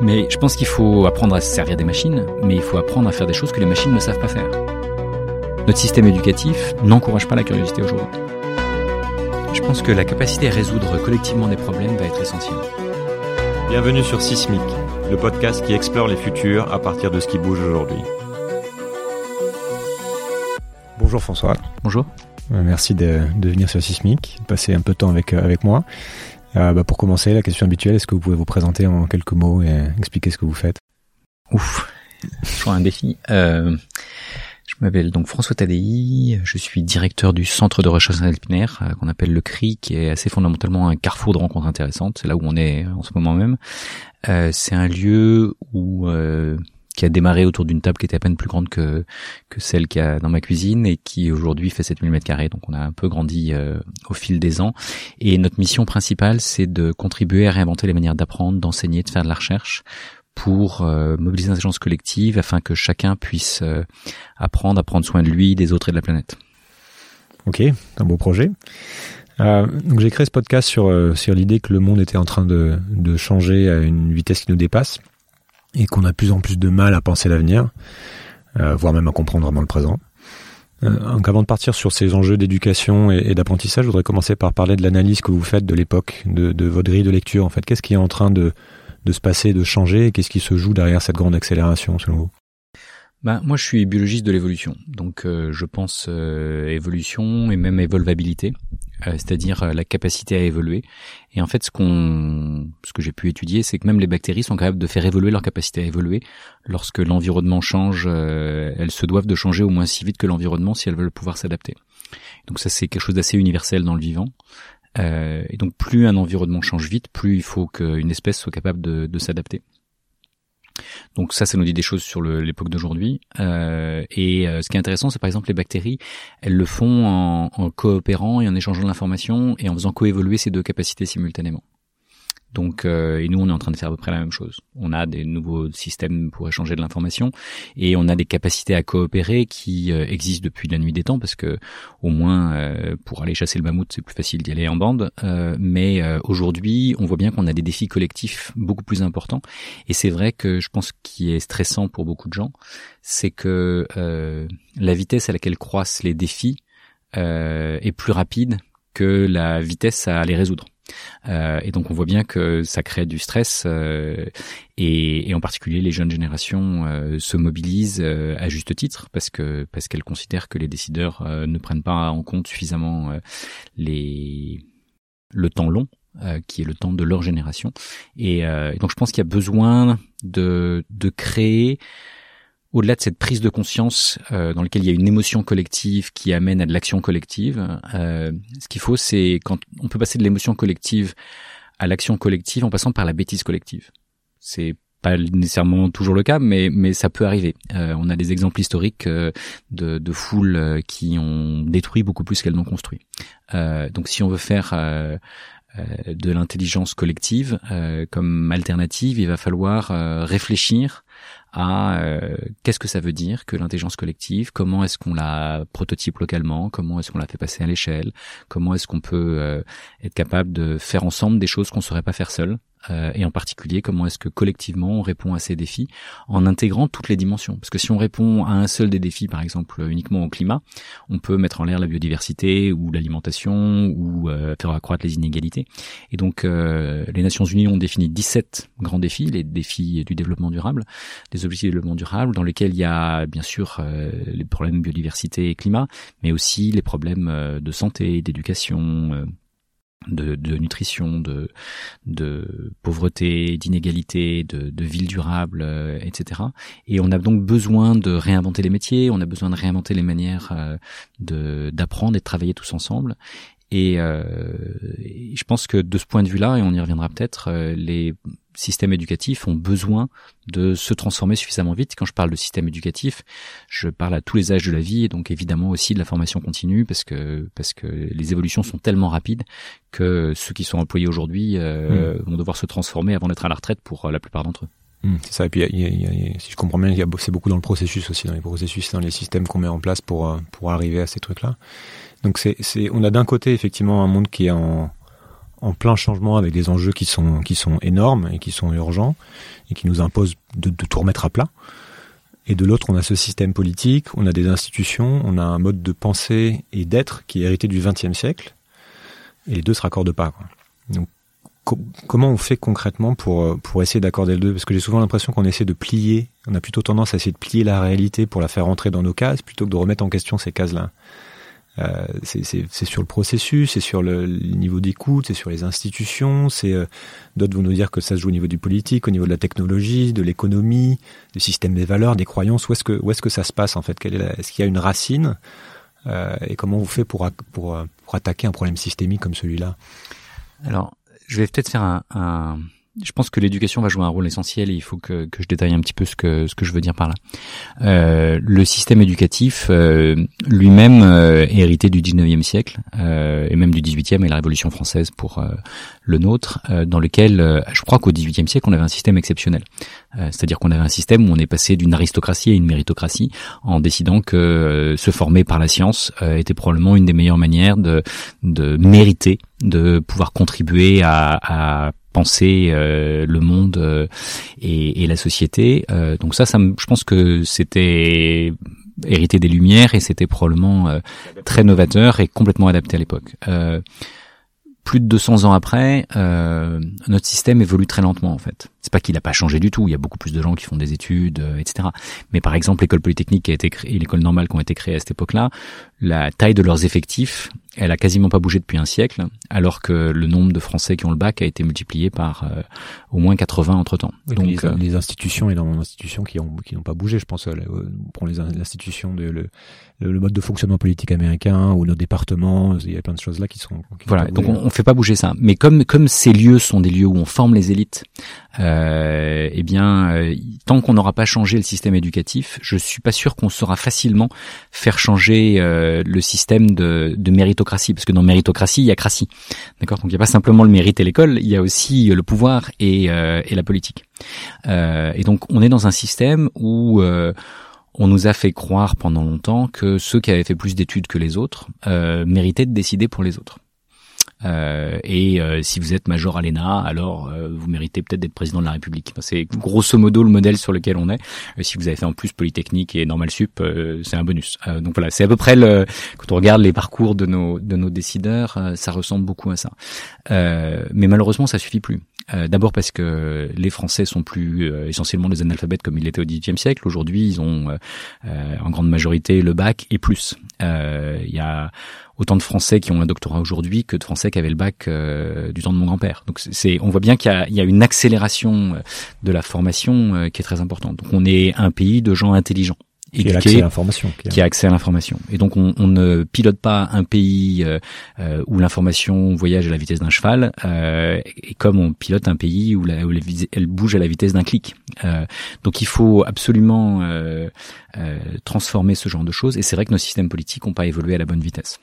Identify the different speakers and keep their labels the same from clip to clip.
Speaker 1: Mais je pense qu'il faut apprendre à se servir des machines, mais il faut apprendre à faire des choses que les machines ne savent pas faire. Notre système éducatif n'encourage pas la curiosité aujourd'hui. Je pense que la capacité à résoudre collectivement des problèmes va être essentielle.
Speaker 2: Bienvenue sur Sismic, le podcast qui explore les futurs à partir de ce qui bouge aujourd'hui. Bonjour François.
Speaker 1: Bonjour.
Speaker 2: Euh, merci de, venir sur Sismic, de passer un peu de temps avec, euh, avec moi. Euh, bah, pour commencer, la question habituelle, est-ce que vous pouvez vous présenter en quelques mots et expliquer ce que vous faites?
Speaker 1: Ouf, toujours un défi. Euh, je m'appelle donc François Tadei, je suis directeur du centre de recherche alpinaire euh, qu'on appelle le CRI, qui est assez fondamentalement un carrefour de rencontres intéressantes. C'est là où on est en ce moment même. Euh, c'est un lieu où euh, qui a démarré autour d'une table qui était à peine plus grande que que celle qu'il y a dans ma cuisine et qui aujourd'hui fait 7000 mètres carrés. Donc on a un peu grandi euh, au fil des ans. Et notre mission principale, c'est de contribuer à réinventer les manières d'apprendre, d'enseigner, de faire de la recherche pour euh, mobiliser l'intelligence collective afin que chacun puisse euh, apprendre à prendre soin de lui, des autres et de la planète.
Speaker 2: Ok, un beau projet. donc j'ai créé ce podcast sur sur l'idée que le monde était en train de, de changer à une vitesse qui nous dépasse et qu'on a de plus en plus de mal à penser l'avenir, euh, voire même à comprendre vraiment le présent. Euh, donc avant de partir sur ces enjeux d'éducation et, d'apprentissage, je voudrais commencer par parler de l'analyse que vous faites de l'époque, de, de, votre grille de lecture. En fait, qu'est-ce qui est en train de, de se passer, de changer, et qu'est-ce qui se joue derrière cette grande accélération selon vous?
Speaker 1: Bah, moi, je suis biologiste de l'évolution, donc euh, je pense euh, évolution et même évolvabilité, euh, c'est-à-dire la capacité à évoluer. Et en fait, ce qu'on, ce que j'ai pu étudier, c'est que même les bactéries sont capables de faire évoluer leur capacité à évoluer. Lorsque l'environnement change, elles se doivent de changer au moins si vite que l'environnement si elles veulent pouvoir s'adapter. Donc ça, c'est quelque chose d'assez universel dans le vivant. et donc, plus un environnement change vite, plus il faut qu'une espèce soit capable de, de s'adapter. Donc ça, ça nous dit des choses sur l'époque d'aujourd'hui. Euh, et euh, ce qui est intéressant, c'est par exemple les bactéries, elles le font en, en coopérant et en échangeant de l'information et en faisant coévoluer ces deux capacités simultanément. Donc, euh, et nous, on est en train de faire à peu près la même chose. On a des nouveaux systèmes pour échanger de l'information et on a des capacités à coopérer qui euh, existent depuis la nuit des temps parce que au moins euh, pour aller chasser le mammouth, c'est plus facile d'y aller en bande. mais aujourd'hui, on voit bien qu'on a des défis collectifs beaucoup plus importants. Et c'est vrai que je pense qu'il est stressant pour beaucoup de gens, c'est que la vitesse à laquelle croissent les défis est plus rapide que la vitesse à les résoudre. Euh, et donc on voit bien que ça crée du stress euh, et, et, en particulier les jeunes générations euh, se mobilisent euh, à juste titre parce que parce qu'elles considèrent que les décideurs euh, ne prennent pas en compte suffisamment les le temps long qui est le temps de leur génération. Et, et donc je pense qu'il y a besoin de de créer au-delà de cette prise de conscience euh, dans laquelle il y a une émotion collective qui amène à de l'action collective, euh, ce qu'il faut, c'est quand on peut passer de l'émotion collective à l'action collective en passant par la bêtise collective. C'est pas nécessairement toujours le cas, mais mais ça peut arriver. Euh, on a des exemples historiques de, de foules qui ont détruit beaucoup plus qu'elles n'ont construit. donc si on veut faire de l'intelligence collective comme alternative, il va falloir réfléchir à euh, qu'est-ce que ça veut dire que l'intelligence collective, comment est-ce qu'on la prototype localement, comment est-ce qu'on la fait passer à l'échelle, comment est-ce qu'on peut euh, être capable de faire ensemble des choses qu'on ne saurait pas faire seul. Euh, et en particulier comment est-ce que collectivement on répond à ces défis en intégrant toutes les dimensions. Parce que si on répond à un seul des défis, par exemple uniquement au climat, on peut mettre en l'air la biodiversité ou l'alimentation ou euh, faire accroître les inégalités. Et donc les Nations Unies ont défini 17 grands défis, les défis du développement durable, des objectifs de développement durable, dans lesquels il y a bien sûr les problèmes biodiversité et climat, mais aussi les problèmes de santé, d'éducation de, de, nutrition, de, de pauvreté, d'inégalité, de, de ville durable, euh, etc. Et on a donc besoin de réinventer les métiers, on a besoin de réinventer les manières euh, de d'apprendre et de travailler tous ensemble. Et, euh, je pense que de ce point de vue-là, et on y reviendra peut-être, euh, les systèmes éducatifs ont besoin de se transformer suffisamment vite. Quand je parle de système éducatif, je parle à tous les âges de la vie et donc évidemment aussi de la formation continue parce que parce que les évolutions sont tellement rapides que ceux qui sont employés aujourd'hui euh, hmm. vont devoir se transformer avant d'être à la retraite pour la plupart d'entre eux.
Speaker 2: Hmm, c'est ça. Et puis, si je comprends bien, il y a c'est beaucoup dans le processus aussi, dans les processus, dans les systèmes qu'on met en place pour pour arriver à ces trucs-là. Donc c'est, c'est, on a d'un côté effectivement un monde qui est en, en plein changement avec des enjeux qui sont qui sont énormes et qui sont urgents et qui nous imposent de, de tout remettre à plat. Et de l'autre, on a ce système politique, on a des institutions, on a un mode de pensée et d'être qui est hérité du XXe siècle. Et les deux se raccordent pas. Donc, comment on fait concrètement pour pour essayer d'accorder les deux? Parce que j'ai souvent l'impression qu'on essaie de plier. On a plutôt tendance à essayer de plier la réalité pour la faire entrer dans nos cases, plutôt que de remettre en question ces cases-là. Euh, c'est sur le processus, c'est sur le, niveau d'écoute, c'est sur les institutions. C'est euh, d'autres vont nous dire que ça se joue au niveau du politique, au niveau de la technologie, de l'économie, du système des valeurs, des croyances. Où est-ce que où est-ce que ça se passe en fait? Est-ce qu'il y a une racine euh, Et comment vous faites pour, pour pour attaquer un problème systémique comme celui-là?
Speaker 1: Alors, je vais peut-être faire un, un je pense que l'éducation va jouer un rôle essentiel et il faut que, je détaille un petit peu ce que, je veux dire par là. Euh, le système éducatif euh, lui-même euh, hérité du 19e siècle euh, et même du 18e et la Révolution française pour le nôtre, dans lequel je crois qu'au 18e siècle on avait un système exceptionnel. C'est-à-dire qu'on avait un système où on est passé d'une aristocratie à une méritocratie en décidant que se former par la science était probablement une des meilleures manières de, de mériter, de pouvoir contribuer à, à penser euh, le monde euh, et, et, la société. Euh, donc ça, ça je pense que c'était hérité des Lumières et c'était probablement très novateur et complètement adapté à l'époque plus de 200 ans après, euh, notre système évolue très lentement en fait. C'est pas qu'il n'a pas changé du tout. Il y a beaucoup plus de gens qui font des études, euh, etc. Mais par exemple, l'école polytechnique qui a été créée et l'école normale qui ont été créées à cette époque-là, la taille de leurs effectifs, elle a quasiment pas bougé depuis un siècle, alors que le nombre de Français qui ont le bac a été multiplié par euh, au moins 80 entre temps.
Speaker 2: Donc les, euh, les, institutions, énormément d'institutions qui ont qui n'ont pas bougé. Je pense, pour les institutions de le, le, mode de fonctionnement politique américain ou nos départements, il y a plein de choses là qui sont.
Speaker 1: Qui voilà, donc on, on fait pas bouger ça. Mais comme comme ces lieux sont des lieux où on forme les élites, euh, eh bien, euh, tant qu'on n'aura pas changé le système éducatif, je suis pas sûr qu'on saura facilement faire changer euh, le système de, de, méritocratie, parce que dans méritocratie, il y a cratie. D'accord, donc il n'y a pas simplement le mérite et l'école, il y a aussi le pouvoir et, euh, et la politique. et donc on est dans un système où on nous a fait croire pendant longtemps que ceux qui avaient fait plus d'études que les autres euh, méritaient de décider pour les autres. Euh, et euh, si vous êtes major à l'ENA, alors euh, vous méritez peut-être d'être président de la République. c'est grosso modo le modèle sur lequel on est. si vous avez fait en plus Polytechnique et Normal Sup, c'est un bonus. donc voilà, c'est à peu près le. Quand on regarde les parcours de nos de nos décideurs, ça ressemble beaucoup à ça. mais malheureusement, ça suffit plus. D'abord parce que les Français sont plus essentiellement des analphabètes comme ils l'étaient au XVIIIe siècle. Aujourd'hui, ils ont en grande majorité le bac et plus. Il y a autant de Français qui ont un doctorat aujourd'hui que de Français qui avaient le bac euh, du temps de mon grand-père. Donc c'est, on voit bien qu'il y a, il y a une accélération euh, de la formation euh, qui est très importante. Donc on est un pays de gens intelligents
Speaker 2: qui a accès à l'information.
Speaker 1: Qui a accès à l'information. Et donc on, on, ne pilote pas un pays euh, où l'information voyage à la vitesse d'un cheval, euh, et comme on pilote un pays où, la, où elle bouge à la vitesse d'un clic. Euh, donc il faut absolument transformer ce genre de choses. Et c'est vrai que nos systèmes politiques n'ont pas évolué à la bonne vitesse.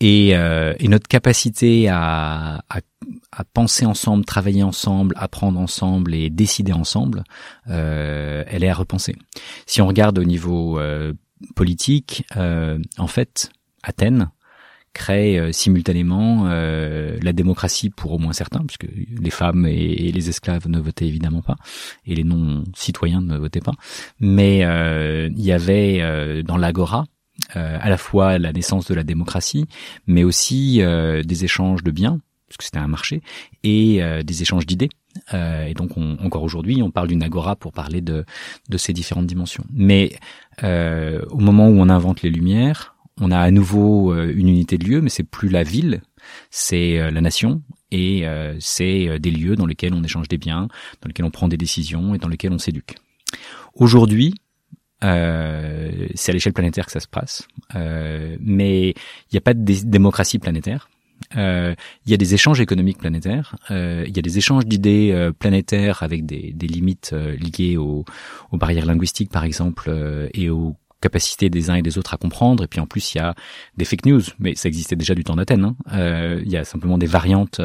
Speaker 1: Et, euh, et, notre capacité à, à, à, penser ensemble, travailler ensemble, apprendre ensemble et décider ensemble, euh, elle est à repenser. Si on regarde au niveau euh, politique, euh, en fait, Athènes crée euh, simultanément euh, la démocratie pour au moins certains, puisque les femmes et, les esclaves ne votaient évidemment pas, et les non-citoyens ne votaient pas. Mais il y avait dans l'agora, euh, à la fois la naissance de la démocratie, mais aussi euh, des échanges de biens, parce que c'était un marché, et euh, des échanges d'idées. et donc, encore aujourd'hui, on parle d'une agora pour parler de, de ces différentes dimensions. Mais au moment où on invente les Lumières, on a à nouveau une unité de lieu, mais c'est plus la ville, c'est la nation et c'est des lieux dans lesquels on échange des biens, dans lesquels on prend des décisions et dans lesquels on s'éduque. Aujourd'hui, euh, c'est à l'échelle planétaire que ça se passe, euh, mais il n'y a pas de démocratie planétaire. Euh, il y a des échanges économiques planétaires, euh, il y a des échanges d'idées euh, planétaires avec des, des limites liées aux, aux, barrières linguistiques par exemple et aux capacité des uns et des autres à comprendre. Et puis en plus, il y a des fake news, mais ça existait déjà du temps d'Athènes. Hein. Euh, il y a simplement des variantes.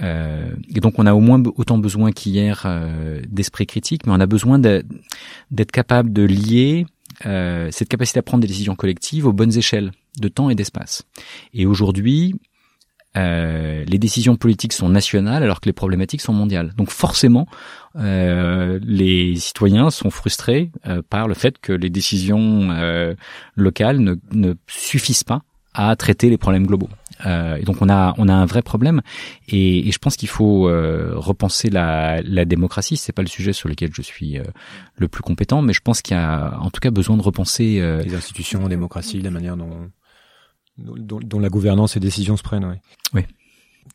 Speaker 1: Euh, et donc on a au moins autant besoin qu'hier euh, d'esprit critique, mais on a besoin d'être capable de lier euh, cette capacité à prendre des décisions collectives aux bonnes échelles de temps et d'espace. Et aujourd'hui, euh, les décisions politiques sont nationales alors que les problématiques sont mondiales. Donc forcément, euh, les citoyens sont frustrés euh, par le fait que les décisions euh, locales ne, ne, suffisent pas à traiter les problèmes globaux. Euh, et donc on a on a un vrai problème et, et je pense qu'il faut repenser la, la démocratie. C'est pas le sujet sur lequel je suis le plus compétent, mais je pense qu'il y a en tout cas besoin de repenser
Speaker 2: les institutions en démocratie, la manière dont dont, dont, la gouvernance et les décisions se prennent. Oui.
Speaker 1: oui.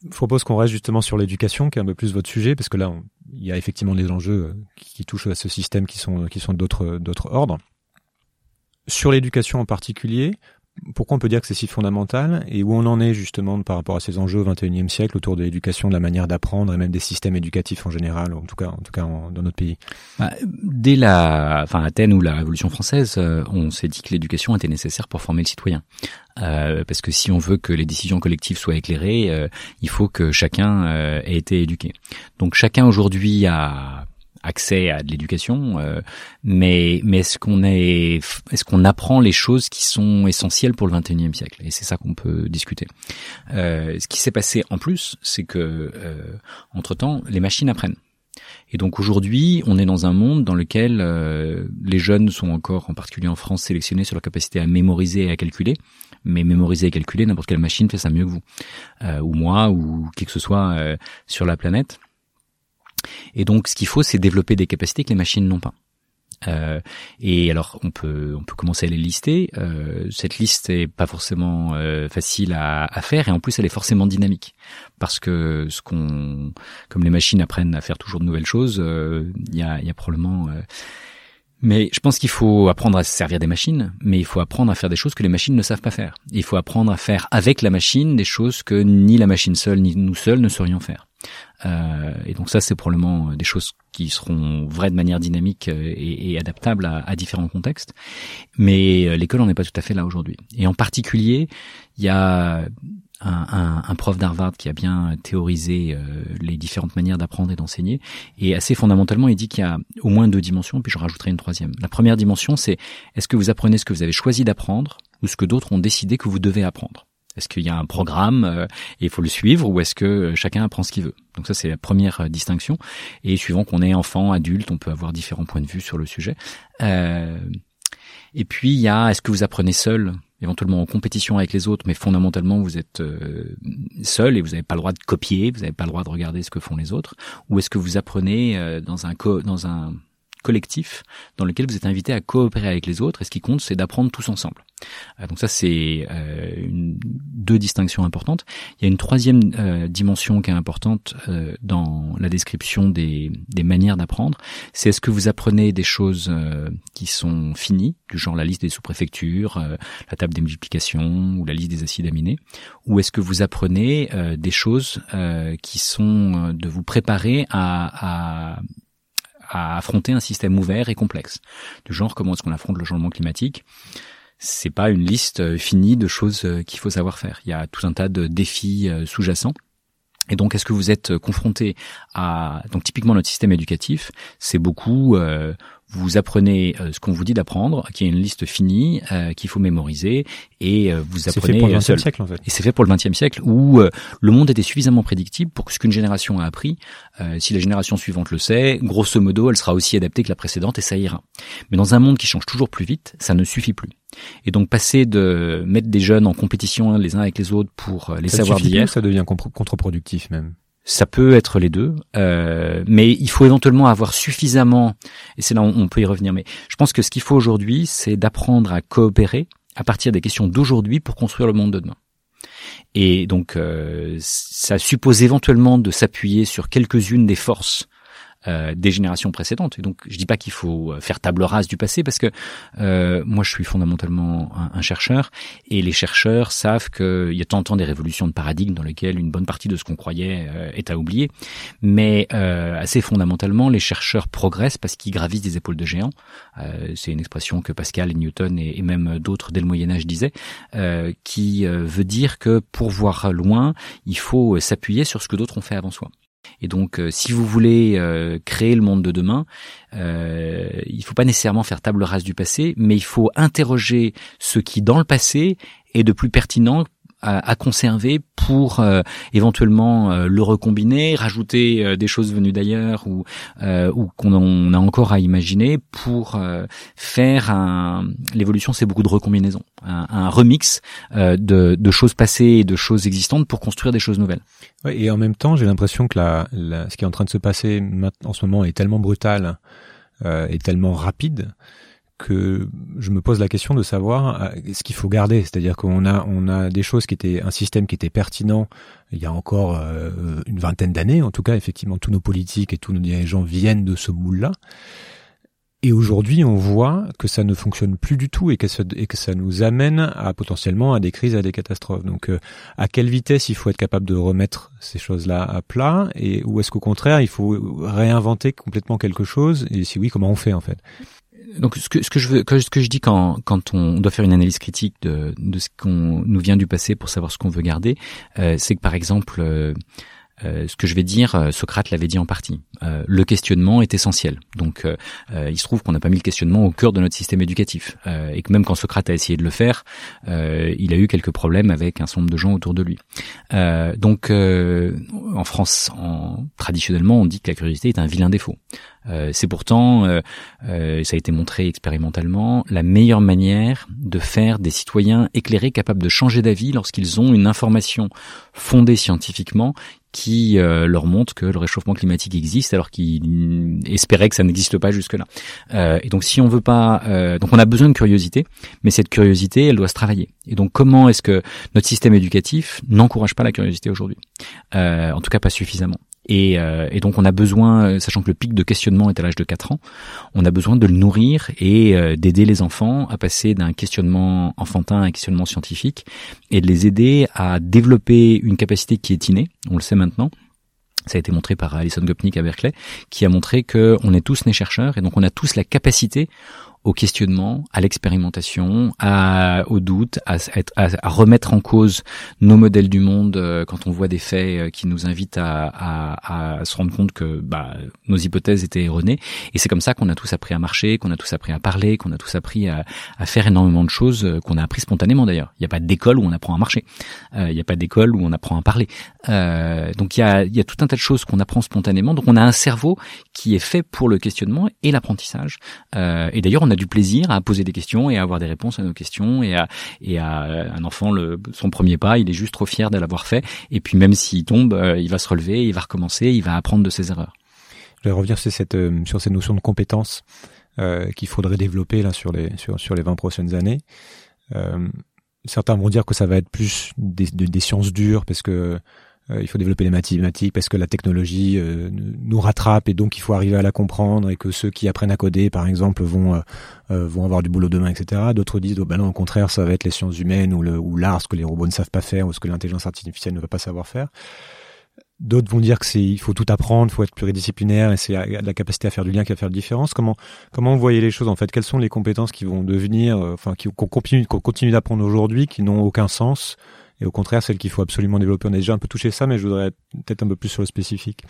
Speaker 2: Je propose qu'on reste justement sur l'éducation, qui est un peu plus votre sujet, parce que là, il y a effectivement des enjeux qui, qui, touchent à ce système qui sont qui sont d'autres d'autres ordres. Sur l'éducation en particulier, pourquoi on peut dire que c'est si fondamental et où on en est justement par rapport à ces enjeux au XXIe siècle autour de l'éducation, de la manière d'apprendre et même des systèmes éducatifs en général, en tout cas, en tout cas dans notre pays?
Speaker 1: Bah, dès la, enfin Athènes ou la Révolution française, euh, on s'est dit que l'éducation était nécessaire pour former le citoyen, euh, parce que si on veut que les décisions collectives soient éclairées, euh, il faut que chacun euh, ait été éduqué. Donc chacun aujourd'hui a accès à de l'éducation, euh, mais mais est-ce qu'on est est-ce qu'on apprend les choses qui sont essentielles pour le 21e siècle? Et c'est ça qu'on peut discuter. Euh, ce qui s'est passé en plus, c'est que euh, entre temps, les machines apprennent. Et donc aujourd'hui, on est dans un monde dans lequel euh, les jeunes sont encore, en particulier en France, sélectionnés sur leur capacité à mémoriser et à calculer. Mais mémoriser et calculer, n'importe quelle machine fait ça mieux que vous, euh, ou moi, ou qui que ce soit euh, sur la planète. Et donc, ce qu'il faut, c'est développer des capacités que les machines n'ont pas. Euh, et alors, on peut on peut commencer à les lister. Euh, cette liste est pas forcément euh, facile à, à, faire, et en plus, elle est forcément dynamique parce que ce qu'on, comme les machines apprennent à faire toujours de nouvelles choses, euh, il y a, y a probablement euh, mais je pense qu'il faut apprendre à se servir des machines, mais il faut apprendre à faire des choses que les machines ne savent pas faire. Il faut apprendre à faire avec la machine des choses que ni la machine seule ni nous seuls ne saurions faire. Euh, et donc ça, c'est probablement des choses qui seront vraies de manière dynamique euh, et, et adaptables à, à, différents contextes. Mais euh, l'école n'en est pas tout à fait là aujourd'hui. Et en particulier, il y a un, prof d'Harvard qui a bien théorisé euh, les différentes manières d'apprendre et d'enseigner. Et assez fondamentalement, il dit qu'il y a au moins deux dimensions, puis je rajouterai une troisième. La première dimension, c'est est-ce que vous apprenez ce que vous avez choisi d'apprendre ou ce que d'autres ont décidé que vous devez apprendre? Est-ce qu'il y a un programme euh, et il faut le suivre ou est-ce que chacun apprend ce qu'il veut? Donc ça, c'est la première euh, distinction. Et suivant qu'on est enfant, adulte, on peut avoir différents points de vue sur le sujet. Euh, et puis, il y a est-ce que vous apprenez seul? Éventuellement en compétition avec les autres, mais fondamentalement vous êtes euh, seul et vous n'avez pas le droit de copier, vous n'avez pas le droit de regarder ce que font les autres, ou est-ce que vous apprenez euh, dans un co dans un collectif dans lequel vous êtes invité à coopérer avec les autres et ce qui compte c'est d'apprendre tous ensemble. Euh, donc ça c'est euh, deux distinctions importantes. Il y a une troisième euh, dimension qui est importante euh, dans la description des, des manières d'apprendre. C'est est-ce que vous apprenez des choses euh, qui sont finies, du genre la liste des sous-préfectures, euh, la table des multiplications ou la liste des acides aminés, ou est-ce que vous apprenez des choses qui sont de vous préparer à, à à affronter un système ouvert et complexe. Du genre, comment est-ce qu'on affronte le changement climatique? C'est pas une liste euh, finie de choses euh, qu'il faut savoir faire. Il y a tout un tas de défis euh, sous-jacents. Et donc, est-ce que vous êtes confronté à donc typiquement notre système éducatif, c'est beaucoup euh, vous apprenez euh, ce qu'on vous dit d'apprendre, qui est une liste finie euh, qu'il faut mémoriser, et euh, vous apprenez
Speaker 2: fait pour le
Speaker 1: seul.
Speaker 2: siècle en fait.
Speaker 1: Et c'est fait pour le XXe siècle où le monde était suffisamment prédictible pour que ce qu'une génération a appris, si la génération suivante le sait, grosso modo, elle sera aussi adaptée que la précédente et ça ira. Mais dans un monde qui change toujours plus vite, ça ne suffit plus. Et donc passer de mettre des jeunes en compétition les uns avec les autres pour les
Speaker 2: ça
Speaker 1: savoirs d'hier,
Speaker 2: ça devient contre-productif même.
Speaker 1: Ça peut être les deux, euh, mais il faut éventuellement avoir suffisamment, et c'est là où on peut y revenir, mais je pense que ce qu'il faut aujourd'hui, c'est d'apprendre à coopérer à partir des questions d'aujourd'hui pour construire le monde de demain. Et donc, euh, ça suppose éventuellement de s'appuyer sur quelques-unes des forces euh, des générations précédentes. Et donc, je dis pas qu'il faut euh, faire table rase du passé, parce que euh, moi, je suis fondamentalement un, un, chercheur, et les chercheurs savent qu'il y a tant en temps des révolutions de paradigme dans lesquelles une bonne partie de ce qu'on croyait euh, est à oublier. Mais euh, assez fondamentalement, les chercheurs progressent parce qu'ils gravissent des épaules de géants. C'est une expression que Pascal et Newton et, et même d'autres dès le Moyen Âge disaient, qui veut dire que pour voir loin, il faut s'appuyer sur ce que d'autres ont fait avant soi. Et donc, euh, si vous voulez euh, créer le monde de demain, euh, il ne faut pas nécessairement faire table rase du passé, mais il faut interroger ce qui, dans le passé, est de plus pertinent à, conserver pour éventuellement le recombiner, rajouter des choses venues d'ailleurs ou ou qu'on a encore à imaginer pour faire un. L'évolution, c'est beaucoup de recombinaison, un, un remix de, de choses passées et de choses existantes pour construire des choses nouvelles.
Speaker 2: Ouais, et en même temps, j'ai l'impression que la, la, ce qui est en train de se passer en ce moment est tellement brutal euh, est tellement rapide que je me pose la question de savoir euh, ce qu'il faut garder. C'est-à-dire qu'on a, on a des choses qui étaient, un système qui était pertinent il y a encore euh, une vingtaine d'années. En tout cas, effectivement, tous nos politiques et tous nos dirigeants viennent de ce moule-là. Et aujourd'hui, on voit que ça ne fonctionne plus du tout et que, ça, nous amène à potentiellement à des crises, à des catastrophes. Donc, euh, à quelle vitesse il faut être capable de remettre ces choses-là à plat et ou est-ce qu'au contraire, il faut réinventer complètement quelque chose? Et si oui, comment on fait en fait?
Speaker 1: Donc ce que, je veux, ce que je dis quand, quand on doit faire une analyse critique de, ce qu'on nous vient du passé pour savoir ce qu'on veut garder, euh, c'est que par exemple euh, ce que je vais dire, euh, Socrate l'avait dit en partie. Euh, le questionnement est essentiel. Donc, il se trouve qu'on n'a pas mis le questionnement au cœur de notre système éducatif, et que même quand Socrate a essayé de le faire, il a eu quelques problèmes avec un certain nombre de gens autour de lui. donc, en France, en, traditionnellement, on dit que la curiosité est un vilain défaut. C'est pourtant, ça a été montré expérimentalement, la meilleure manière de faire des citoyens éclairés capables de changer d'avis lorsqu'ils ont une information fondée scientifiquement qui euh, leur montre que le réchauffement climatique existe alors qu'ils espéraient que ça n'existe pas jusque-là. Euh, et donc si on veut pas, euh, donc on a besoin de curiosité, mais cette curiosité, elle doit se travailler. Et donc comment est-ce que notre système éducatif n'encourage pas la curiosité aujourd'hui? En tout cas pas suffisamment. Et, euh, et, donc on a besoin, euh, sachant que le pic de questionnement est à l'âge de 4 ans, on a besoin de le nourrir et euh, d'aider les enfants à passer d'un questionnement enfantin à un questionnement scientifique et de les aider à développer une capacité qui est innée, on le sait maintenant, ça a été montré par Alison Gopnik à Berkeley, qui a montré qu'on est tous nés chercheurs et donc on a tous la capacité au questionnement, à l'expérimentation, à, au doute, à, à, remettre en cause nos modèles du monde euh, quand on voit des faits euh, qui nous invitent à, à se rendre compte que bah, nos hypothèses étaient erronées. Et c'est comme ça qu'on a tous appris à marcher, qu'on a tous appris à parler, qu'on a tous appris à, faire énormément de choses euh, qu'on a appris spontanément d'ailleurs. Il n'y a pas d'école où on apprend à marcher. il n'y a pas d'école où on apprend à parler. donc il y a, y a tout un tas de choses qu'on apprend spontanément. Donc on a un cerveau qui est fait pour le questionnement et l'apprentissage. et d'ailleurs on a du plaisir à poser des questions et à avoir des réponses à nos questions et à et à un enfant son premier pas, il est juste trop fier de l'avoir fait et puis même s'il tombe, euh, il va se relever, il va recommencer, il va apprendre de ses erreurs.
Speaker 2: Je vais revenir sur cette euh, sur cette notion de compétence euh, qu'il faudrait développer là sur les sur sur les 20 prochaines années. certains vont dire que ça va être plus des, sciences dures parce que euh, il faut développer les mathématiques parce que la technologie euh, nous rattrape et donc il faut arriver à la comprendre et que ceux qui apprennent à coder, par exemple, vont euh, vont avoir du boulot demain, etc. D'autres disent, oh, ben non, au contraire, ça va être les sciences humaines ou le ou l'art, ce que les robots ne savent pas faire ou ce que l'intelligence artificielle ne va pas savoir faire. D'autres vont dire que c'est il faut tout apprendre, il faut être pluridisciplinaire et c'est la capacité à faire du lien qui va faire la différence. Comment comment vous voyez les choses en fait? Quelles sont les compétences qui vont devenir, enfin qu'on continue qu'on continue d'apprendre aujourd'hui, qui n'ont aucun sens et au contraire celle qu'il faut absolument développer. On a déjà un peu touché ça, mais je voudrais peut-être un peu plus sur le spécifique.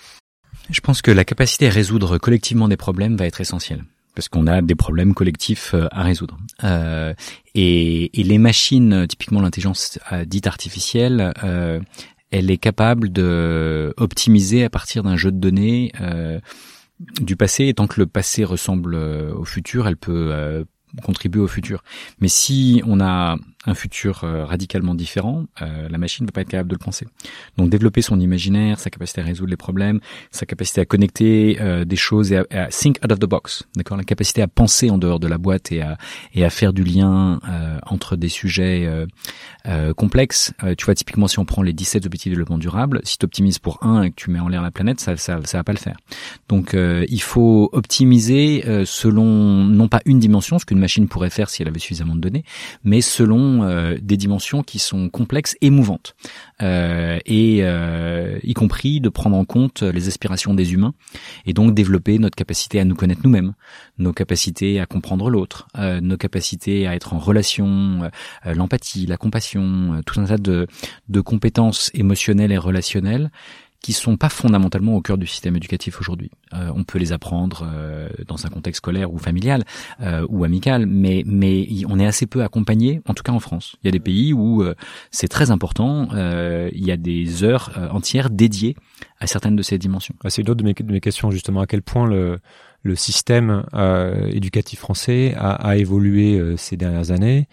Speaker 1: Je pense que la capacité à résoudre collectivement des problèmes va être essentielle parce qu'on a des problèmes collectifs euh, à résoudre. Euh, et, et, les machines, typiquement l'intelligence euh, dite artificielle, euh, elle est capable de optimiser à partir d'un jeu de données euh, du passé. Et tant que le passé ressemble au futur, elle peut contribuer au futur. Mais si on a un futur euh, radicalement différent, euh, la machine ne va pas être capable de le penser. Donc développer son imaginaire, sa capacité à résoudre les problèmes, sa capacité à connecter euh, des choses et à, think out of the box, d'accord, la capacité à penser en dehors de la boîte et à et à faire du lien entre des sujets complexes. tu vois typiquement si on prend les 17 objectifs de développement durable, si tu optimises pour un et que tu mets en l'air la planète, ça ça ça va pas le faire. Donc il faut optimiser selon non pas une dimension, ce qu'une machine pourrait faire si elle avait suffisamment de données, mais selon euh, des dimensions qui sont complexes et mouvantes, euh, et euh, y compris de prendre en compte les aspirations des humains, et donc développer notre capacité à nous connaître nous-mêmes, nos capacités à comprendre l'autre, nos capacités à être en relation, l'empathie, la compassion, tout un tas de, de compétences émotionnelles et relationnelles qui sont pas fondamentalement au cœur du système éducatif aujourd'hui. Euh, on peut les apprendre euh, dans un contexte scolaire ou familial euh, ou amical, mais mais on est assez peu accompagné, en tout cas en France. Il y a des pays où c'est très important. il y a des heures entières dédiées à certaines de ces dimensions.
Speaker 2: Ah, c'est une autre de mes, de mes, questions justement. À quel point le le système éducatif français a, a évolué ces dernières années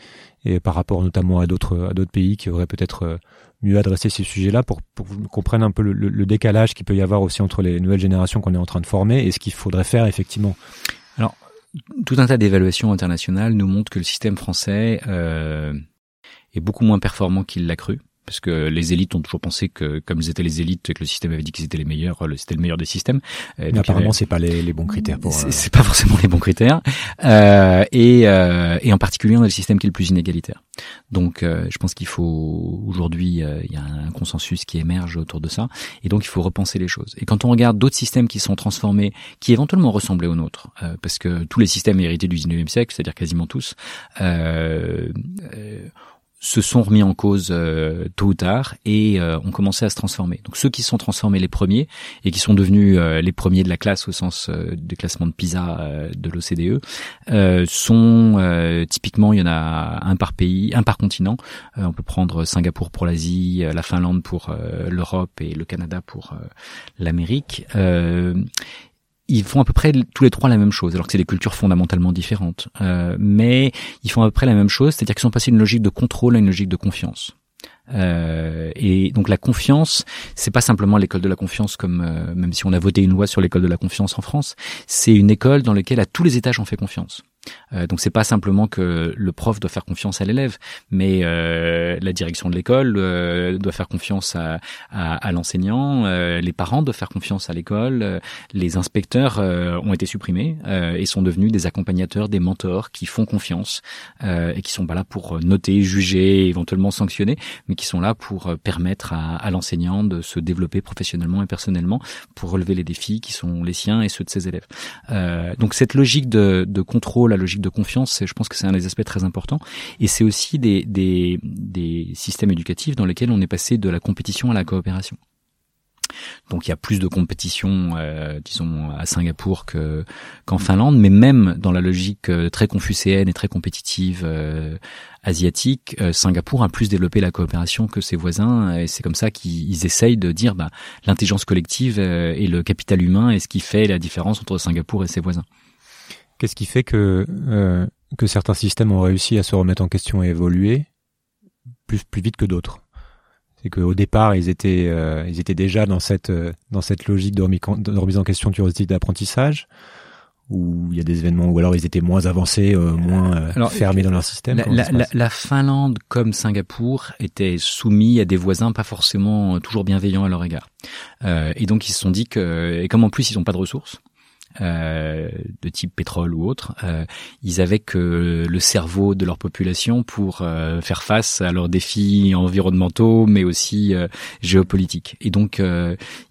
Speaker 2: et par rapport notamment à d'autres à d'autres pays qui auraient peut-être mieux adresser ces sujets-là pour, pour qu'on comprenne un peu le, le décalage qu'il peut y avoir aussi entre les nouvelles générations qu'on est en train de former et ce qu'il faudrait faire effectivement.
Speaker 1: Alors, tout un tas d'évaluations internationales nous montrent que le système français euh, est beaucoup moins performant qu'il l'a cru parce que les élites ont toujours pensé que comme ils étaient les élites et que le système avait dit qu'ils étaient les meilleurs, c'était le meilleur des systèmes.
Speaker 2: Euh, Mais apparemment, c'est pas les, les, bons critères pour.
Speaker 1: C'est pas forcément les bons critères, euh, et, euh, et en particulier on a le système qui est le plus inégalitaire. Donc, euh, je pense qu'il faut aujourd'hui, euh, il y a un consensus qui émerge autour de ça, et donc il faut repenser les choses. Et quand on regarde d'autres systèmes qui sont transformés, qui éventuellement ressemblaient aux nôtres, parce que tous les systèmes hérités du 19e siècle, c'est-à-dire quasiment tous. Euh, se sont remis en cause euh, tôt ou tard et euh, ont commencé à se transformer. Donc ceux qui sont transformés les premiers et qui sont devenus euh, les premiers de la classe au sens du classement de PISA de l'OCDE sont typiquement il y en a un par pays, un par continent. on peut prendre Singapour pour l'Asie, la Finlande pour l'Europe et le Canada pour l'Amérique ils font à peu près tous les trois la même chose, alors que c'est des cultures fondamentalement différentes. Euh, mais ils font à peu près la même chose, c'est-à-dire qu'ils sont passés d'une logique de contrôle à une logique de confiance. Euh, et donc la confiance, c'est pas simplement l'école de la confiance comme euh, même si on a voté une loi sur l'école de la confiance en France, c'est une école dans laquelle à tous les étages on fait confiance. Euh, donc c'est pas simplement que le prof doit faire confiance à l'élève, mais euh, la direction de l'école euh, doit faire confiance à, à, à l'enseignant, euh, les parents doivent faire confiance à l'école, euh, les inspecteurs ont été supprimés et sont devenus des accompagnateurs, des mentors qui font confiance et qui sont pas là pour noter, juger, éventuellement sanctionner, mais qui sont là pour permettre à, à l'enseignant de se développer professionnellement et personnellement pour relever les défis qui sont les siens et ceux de ses élèves. donc cette logique de, de contrôle la logique de confiance, je pense que c'est un des aspects très importants. Et c'est aussi des, systèmes éducatifs dans lesquels on est passé de la compétition à la coopération. Donc il y a plus de compétition, euh, disons, à Singapour que qu'en Finlande, mais même dans la logique euh, très confucéenne et très compétitive euh, asiatique, Singapour a plus développé la coopération que ses voisins, et c'est comme ça qu'ils essayent de dire bah, l'intelligence collective et le capital humain est ce qui fait la différence entre Singapour et ses voisins.
Speaker 2: Qu'est-ce qui fait que euh, que certains systèmes ont réussi à se remettre en question et évoluer plus plus vite que d'autres? C'est qu'au départ, ils étaient euh, ils étaient déjà dans cette euh, dans cette logique de remise, en question curiosité d'apprentissage ou il y a des événements ou alors ils étaient moins avancés, moins fermés dans leur système.
Speaker 1: La, la, la, Finlande comme Singapour étaient soumis à des voisins pas forcément toujours bienveillants à leur égard, et donc ils se sont dit que et comme en plus ils n'ont pas de ressources, euh, de type pétrole ou autre, euh, ils avaient que le cerveau de leur population pour euh, faire face à leurs défis environnementaux, mais aussi géopolitiques. Et donc,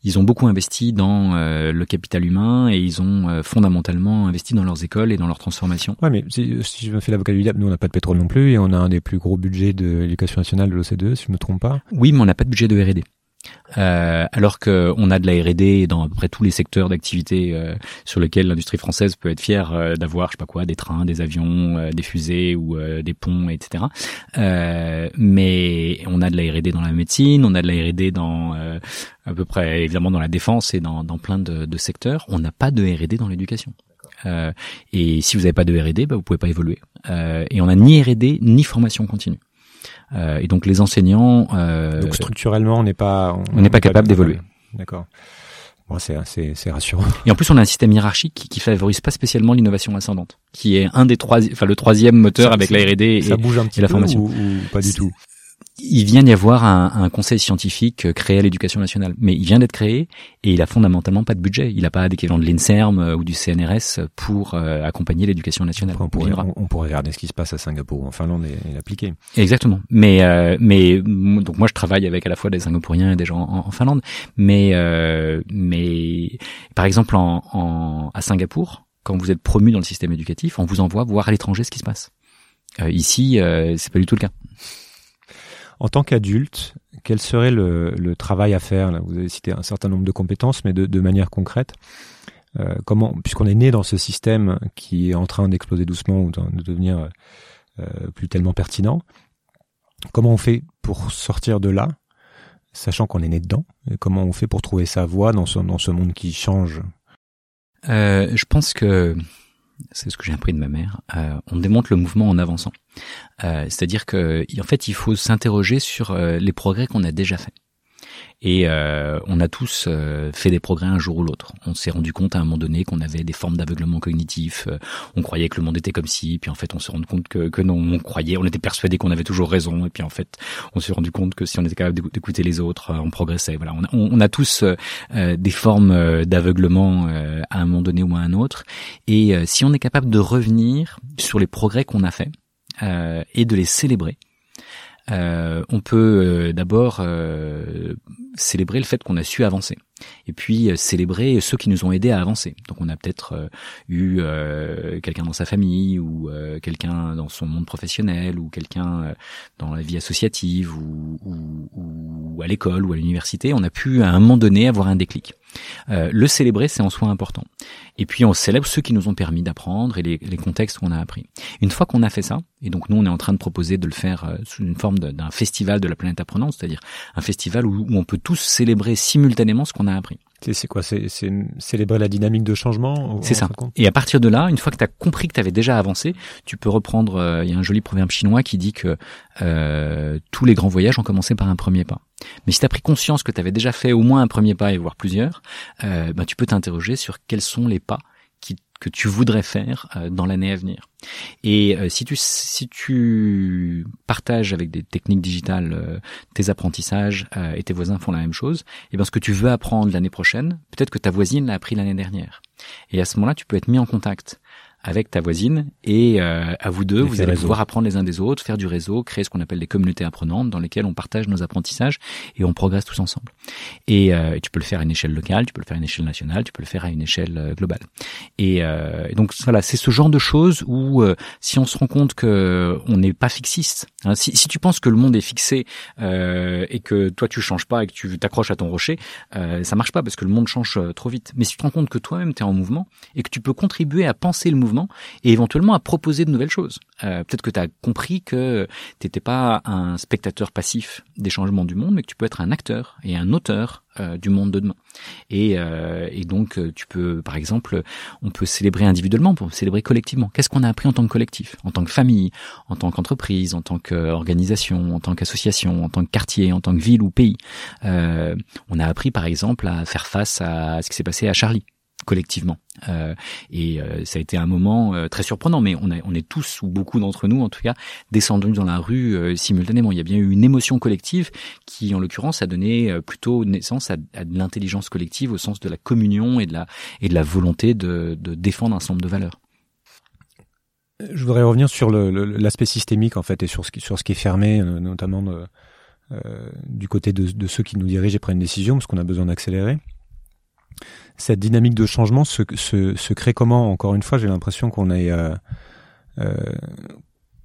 Speaker 1: ils ont beaucoup investi dans le capital humain et ils ont fondamentalement investi dans leurs écoles et dans leur transformation.
Speaker 2: Ouais, mais si, je me fais l'avocat du diable, nous on n'a pas de pétrole non plus et on a un des plus gros budgets de l'éducation nationale de l'OCDE, si je me trompe pas.
Speaker 1: Oui, mais on n'a pas de budget de R&D. Euh, alors qu'on a de la R&D dans à peu près tous les secteurs d'activité euh, sur lesquels l'industrie française peut être fière euh, d'avoir, je sais pas quoi, des trains, des avions, euh, des fusées ou des ponts, etc. mais on a de la R&D dans la médecine, on a de la R&D dans à peu près évidemment dans la défense et dans, dans plein de, de secteurs. On n'a pas de R&D dans l'éducation. et si vous n'avez pas de R&D, bah, vous pouvez pas évoluer. et on n'a ni R&D ni formation continue. Euh, et donc les enseignants.
Speaker 2: Euh, donc structurellement, on n'est pas.
Speaker 1: On n'est pas capable d'évoluer.
Speaker 2: D'accord. Bon, c'est c'est rassurant.
Speaker 1: Et en plus, on a un système hiérarchique qui, qui favorise pas spécialement l'innovation ascendante, qui est un des trois, enfin le troisième moteur avec la R&D et,
Speaker 2: ça bouge un petit
Speaker 1: et la
Speaker 2: peu
Speaker 1: formation.
Speaker 2: Ou, ou pas du tout?
Speaker 1: Il vient d'y avoir un, un, conseil scientifique euh, créé à l'éducation nationale, mais il vient d'être créé et il a fondamentalement pas de budget. Il n'a pas d'équivalent de l'INSERM euh, ou du CNRS pour euh, accompagner l'éducation nationale.
Speaker 2: on, pourrait, on, pourrait, regarder ce qui se passe à Singapour ou en Finlande et, l'appliquer.
Speaker 1: Exactement. Mais mais donc moi je travaille avec à la fois des Singapouriens et des gens en, Finlande, mais mais par exemple en, en, à Singapour, quand vous êtes promu dans le système éducatif, on vous envoie voir à l'étranger ce qui se passe. ici, c'est pas du tout le cas.
Speaker 2: En tant qu'adulte, quel serait le, travail à faire Vous avez cité un certain nombre de compétences, mais de, manière concrète. Euh, comment, puisqu'on est né dans ce système qui est en train d'exploser doucement ou de devenir euh, plus tellement pertinent, comment on fait pour sortir de là, sachant qu'on est né dedans? Et Comment on fait pour trouver sa voie dans ce, dans ce monde qui change?
Speaker 1: Euh, Je pense que c'est ce que j'ai appris de ma mère, on démonte le mouvement en avançant. Euh, C'est-à-dire que en fait, il faut s'interroger sur euh, les progrès qu'on a déjà faits. Et euh, on a tous euh, fait des progrès un jour ou l'autre. On s'est rendu compte à un moment donné qu'on avait des formes d'aveuglement cognitif. Euh, on croyait que le monde était comme ci, puis en fait on s'est rendu compte que, que non, on croyait, on était persuadé qu'on avait toujours raison, et puis en fait on s'est rendu compte que si on était capable d'écouter les autres, on progressait. Voilà, on a, on a tous des formes d'aveuglement à un moment donné ou à un autre. Et si on est capable de revenir sur les progrès qu'on a faits et de les célébrer, euh, on peut euh, d'abord euh, célébrer le fait qu'on a su avancer et puis euh, célébrer ceux qui nous ont aidés à avancer. Donc on a peut-être euh, eu euh, quelqu'un dans sa famille ou quelqu'un dans son monde professionnel ou quelqu'un dans la vie associative ou, ou, ou à l'école ou à l'université. On a pu à un moment donné avoir un déclic. Le célébrer, c'est en soi important. Et puis on célèbre ceux qui nous ont permis d'apprendre et les, les contextes qu'on a appris. Une fois qu'on a fait ça, et donc nous on est en train de proposer de le faire sous une forme d'un festival de la planète apprenante, c'est-à-dire un festival où, où on peut tous célébrer simultanément ce qu'on a appris.
Speaker 2: C'est quoi? C'est célébrer la dynamique de changement
Speaker 1: C'est ça. Et à partir de là, une fois que tu as compris que tu avais déjà avancé, tu peux reprendre, euh, il y a un joli proverbe chinois qui dit que euh, tous les grands voyages ont commencé par un premier pas. Mais si tu as pris conscience que tu avais déjà fait au moins un premier pas et voire plusieurs, euh, bah, tu peux t'interroger sur quels sont les pas que tu voudrais faire euh, dans l'année à venir. Et euh, si tu si tu partages avec des techniques digitales euh, tes apprentissages et tes voisins font la même chose, et eh bien ce que tu veux apprendre l'année prochaine, peut-être que ta voisine l'a appris l'année dernière. Et à ce moment-là, tu peux être mis en contact avec ta voisine et euh, à vous deux, vous allez pouvoir apprendre les uns des autres, faire du réseau, créer ce qu'on appelle des communautés apprenantes dans lesquelles on partage nos apprentissages et on progresse tous ensemble. Et euh, tu peux le faire à une échelle locale, tu peux le faire à une échelle nationale, tu peux le faire à une échelle euh, globale. Et, et, donc voilà, c'est ce genre de choses où si on se rend compte que on n'est pas fixiste, hein, si, si, tu penses que le monde est fixé et que toi tu changes pas et que tu t'accroches à ton rocher, ça marche pas parce que le monde change trop vite. Mais si tu te rends compte que toi-même tu es en mouvement et que tu peux contribuer à penser le mouvement et éventuellement à proposer de nouvelles choses. Euh, peut-être que tu as compris que tu n'étais pas un spectateur passif des changements du monde, mais que tu peux être un acteur et un auteur euh, du monde de demain. Et, euh, et donc tu peux, par exemple, on peut célébrer individuellement, on peut célébrer collectivement. Qu'est-ce qu'on a appris en tant que collectif, en tant que famille, en tant qu'entreprise, en tant qu'organisation, en tant qu'association, en tant que quartier, en tant que ville ou pays? on a appris, par exemple, à faire face à ce qui s'est passé à Charlie collectivement. Euh, et euh, ça a été un moment euh, très surprenant, mais on, a, on est tous, ou beaucoup d'entre nous en tout cas, descendus dans la rue simultanément. Il y a bien eu une émotion collective qui, en l'occurrence, a donné plutôt naissance à, de l'intelligence collective au sens de la communion et de la, et de la volonté de, de défendre un certain nombre de valeurs.
Speaker 2: Je voudrais revenir sur l'aspect systémique en fait et sur ce qui, sur ce qui est fermé, notamment du côté de, de, ceux qui nous dirigent et prennent une décision, parce qu'on a besoin d'accélérer cette dynamique de changement se, se, se crée comment? Encore une fois, j'ai l'impression qu'on a euh, euh,